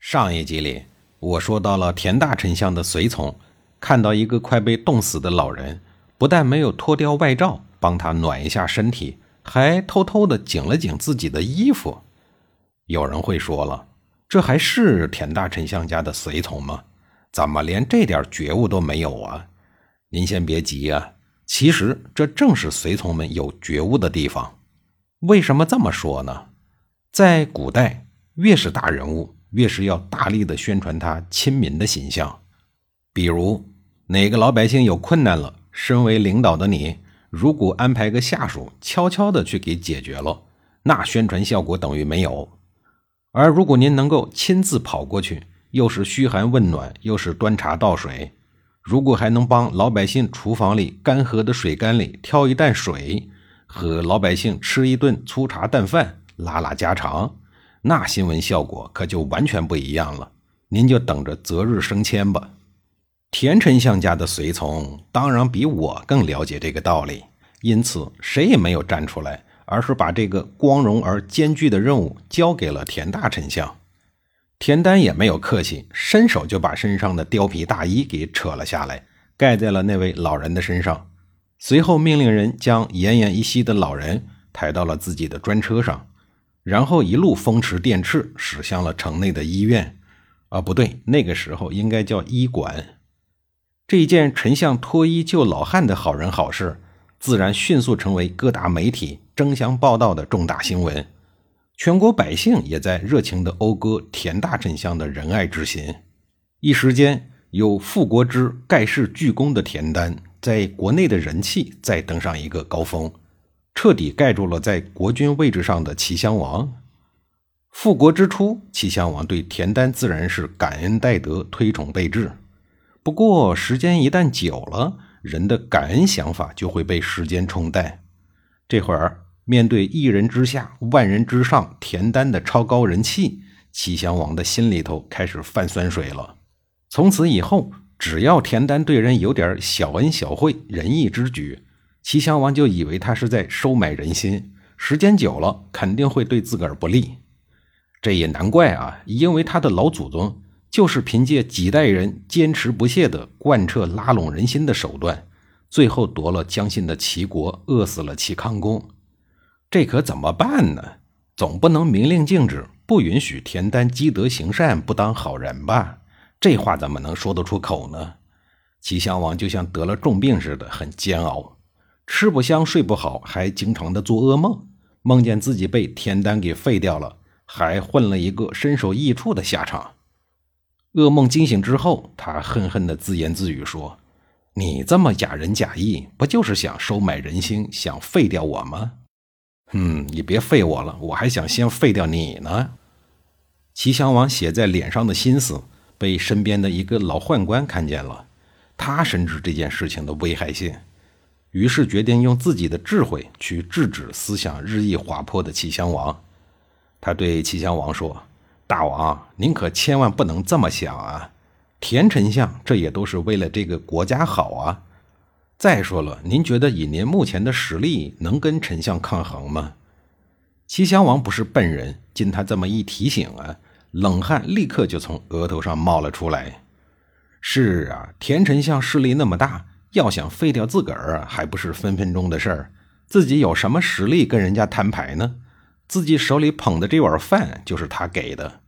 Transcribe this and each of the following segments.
上一集里，我说到了田大丞相的随从看到一个快被冻死的老人，不但没有脱掉外罩帮他暖一下身体，还偷偷的紧了紧自己的衣服。有人会说了，这还是田大丞相家的随从吗？怎么连这点觉悟都没有啊？您先别急啊，其实这正是随从们有觉悟的地方。为什么这么说呢？在古代，越是大人物。越是要大力的宣传他亲民的形象，比如哪个老百姓有困难了，身为领导的你，如果安排个下属悄悄的去给解决了，那宣传效果等于没有；而如果您能够亲自跑过去，又是嘘寒问暖，又是端茶倒水，如果还能帮老百姓厨房里干涸的水缸里挑一担水，和老百姓吃一顿粗茶淡饭，拉拉家常。那新闻效果可就完全不一样了，您就等着择日升迁吧。田丞相家的随从当然比我更了解这个道理，因此谁也没有站出来，而是把这个光荣而艰巨的任务交给了田大丞相。田丹也没有客气，伸手就把身上的貂皮大衣给扯了下来，盖在了那位老人的身上，随后命令人将奄奄一息的老人抬到了自己的专车上。然后一路风驰电掣驶向了城内的医院，啊，不对，那个时候应该叫医馆。这一件丞相脱衣救老汉的好人好事，自然迅速成为各大媒体争相报道的重大新闻。全国百姓也在热情地讴歌田大丞相的仁爱之心。一时间，有富国之盖世巨功的田丹，在国内的人气再登上一个高峰。彻底盖住了在国君位置上的齐襄王。复国之初，齐襄王对田丹自然是感恩戴德、推崇备至。不过，时间一旦久了，人的感恩想法就会被时间冲淡。这会儿，面对一人之下、万人之上田丹的超高人气，齐襄王的心里头开始泛酸水了。从此以后，只要田丹对人有点小恩小惠、仁义之举，齐襄王就以为他是在收买人心，时间久了肯定会对自个儿不利。这也难怪啊，因为他的老祖宗就是凭借几代人坚持不懈的贯彻拉拢人心的手段，最后夺了江信的齐国，饿死了齐康公。这可怎么办呢？总不能明令禁止，不允许田丹积德行善，不当好人吧？这话怎么能说得出口呢？齐襄王就像得了重病似的，很煎熬。吃不香，睡不好，还经常的做噩梦，梦见自己被田丹给废掉了，还混了一个身首异处的下场。噩梦惊醒之后，他恨恨的自言自语说：“你这么假仁假义，不就是想收买人心，想废掉我吗？嗯，你别废我了，我还想先废掉你呢。”齐襄王写在脸上的心思，被身边的一个老宦官看见了，他深知这件事情的危害性。于是决定用自己的智慧去制止思想日益滑坡的齐襄王。他对齐襄王说：“大王，您可千万不能这么想啊！田丞相这也都是为了这个国家好啊。再说了，您觉得以您目前的实力能跟丞相抗衡吗？”齐襄王不是笨人，经他这么一提醒啊，冷汗立刻就从额头上冒了出来。是啊，田丞相势力那么大。要想废掉自个儿，还不是分分钟的事儿。自己有什么实力跟人家摊牌呢？自己手里捧的这碗饭就是他给的，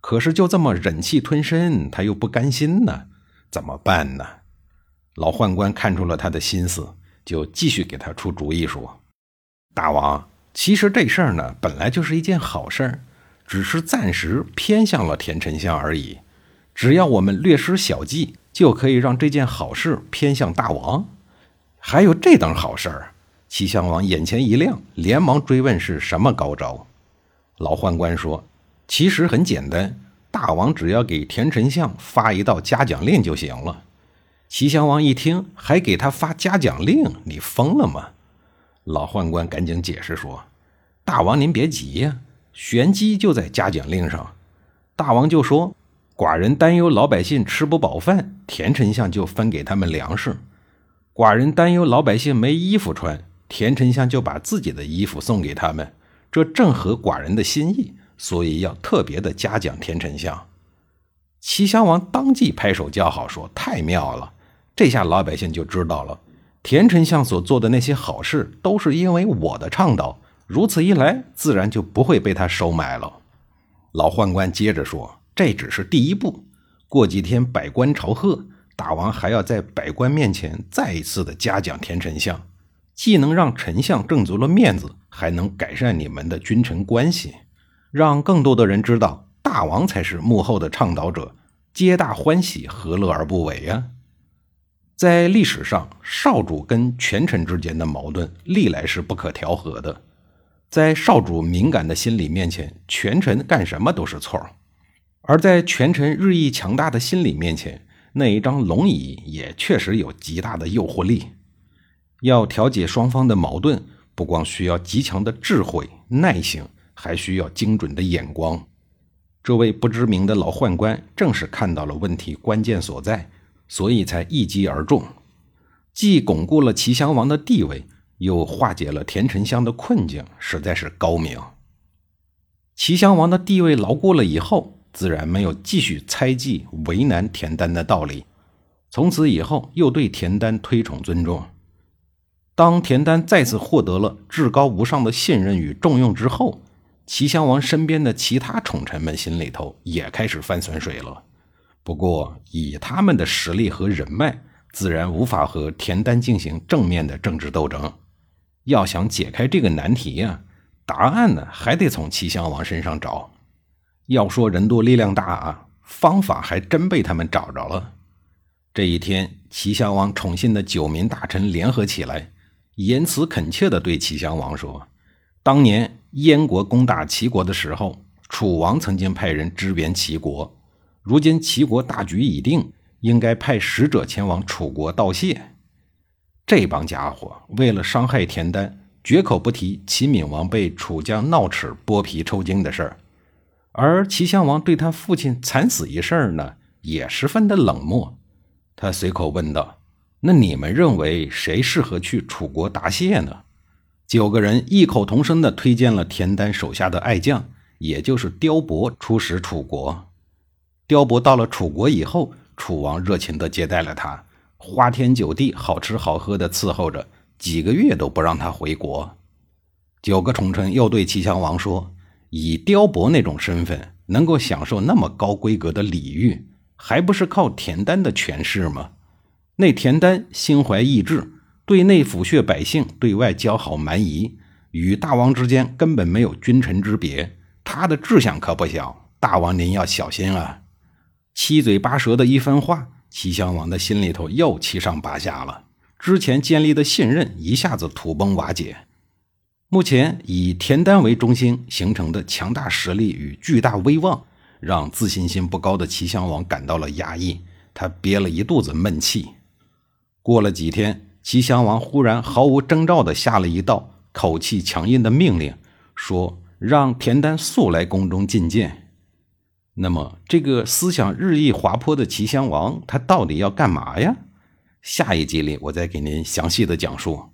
可是就这么忍气吞声，他又不甘心呢，怎么办呢？老宦官看出了他的心思，就继续给他出主意说：“大王，其实这事儿呢，本来就是一件好事儿，只是暂时偏向了田丞相而已。只要我们略施小计。”就可以让这件好事偏向大王，还有这等好事儿，齐襄王眼前一亮，连忙追问是什么高招。老宦官说：“其实很简单，大王只要给田丞相发一道嘉奖令就行了。齐襄王一听，还给他发嘉奖令，你疯了吗？老宦官赶紧解释说：“大王您别急呀，玄机就在嘉奖令上。大王就说，寡人担忧老百姓吃不饱饭，田丞相就分给他们粮食；寡人担忧老百姓没衣服穿，田丞相就把自己的衣服送给他们。这正合寡人的心意，所以要特别的嘉奖田丞相。”齐襄王当即拍手叫好，说：“太妙了！这下老百姓就知道了。”田丞相所做的那些好事，都是因为我的倡导。如此一来，自然就不会被他收买了。老宦官接着说：“这只是第一步，过几天百官朝贺，大王还要在百官面前再一次的嘉奖田丞相，既能让丞相挣足了面子，还能改善你们的君臣关系，让更多的人知道大王才是幕后的倡导者，皆大欢喜，何乐而不为呀？”在历史上，少主跟权臣之间的矛盾历来是不可调和的。在少主敏感的心理面前，权臣干什么都是错；而在权臣日益强大的心理面前，那一张龙椅也确实有极大的诱惑力。要调解双方的矛盾，不光需要极强的智慧、耐性，还需要精准的眼光。这位不知名的老宦官正是看到了问题关键所在。所以才一击而中，既巩固了齐襄王的地位，又化解了田丞相的困境，实在是高明。齐襄王的地位牢固了以后，自然没有继续猜忌为难田丹的道理。从此以后，又对田丹推崇尊重。当田丹再次获得了至高无上的信任与重用之后，齐襄王身边的其他宠臣们心里头也开始翻酸水了。不过，以他们的实力和人脉，自然无法和田丹进行正面的政治斗争。要想解开这个难题呀，答案呢还得从齐襄王身上找。要说人多力量大啊，方法还真被他们找着了。这一天，齐襄王宠信的九名大臣联合起来，言辞恳切地对齐襄王说：“当年燕国攻打齐国的时候，楚王曾经派人支援齐国。”如今齐国大局已定，应该派使者前往楚国道谢。这帮家伙为了伤害田丹，绝口不提齐闵王被楚将闹齿剥皮抽筋的事儿。而齐襄王对他父亲惨死一事呢，也十分的冷漠。他随口问道：“那你们认为谁适合去楚国答谢呢？”九个人异口同声地推荐了田丹手下的爱将，也就是刁伯出使楚国。刁伯到了楚国以后，楚王热情地接待了他，花天酒地、好吃好喝的伺候着，几个月都不让他回国。九个宠臣又对齐襄王说：“以刁伯那种身份，能够享受那么高规格的礼遇，还不是靠田丹的权势吗？那田丹心怀异志，对内抚恤百姓，对外交好蛮夷，与大王之间根本没有君臣之别。他的志向可不小，大王您要小心啊！”七嘴八舌的一番话，齐襄王的心里头又七上八下了。之前建立的信任一下子土崩瓦解。目前以田丹为中心形成的强大实力与巨大威望，让自信心不高的齐襄王感到了压抑，他憋了一肚子闷气。过了几天，齐襄王忽然毫无征兆地下了一道口气强硬的命令，说让田丹速来宫中觐见。那么，这个思想日益滑坡的齐襄王，他到底要干嘛呀？下一集里，我再给您详细的讲述。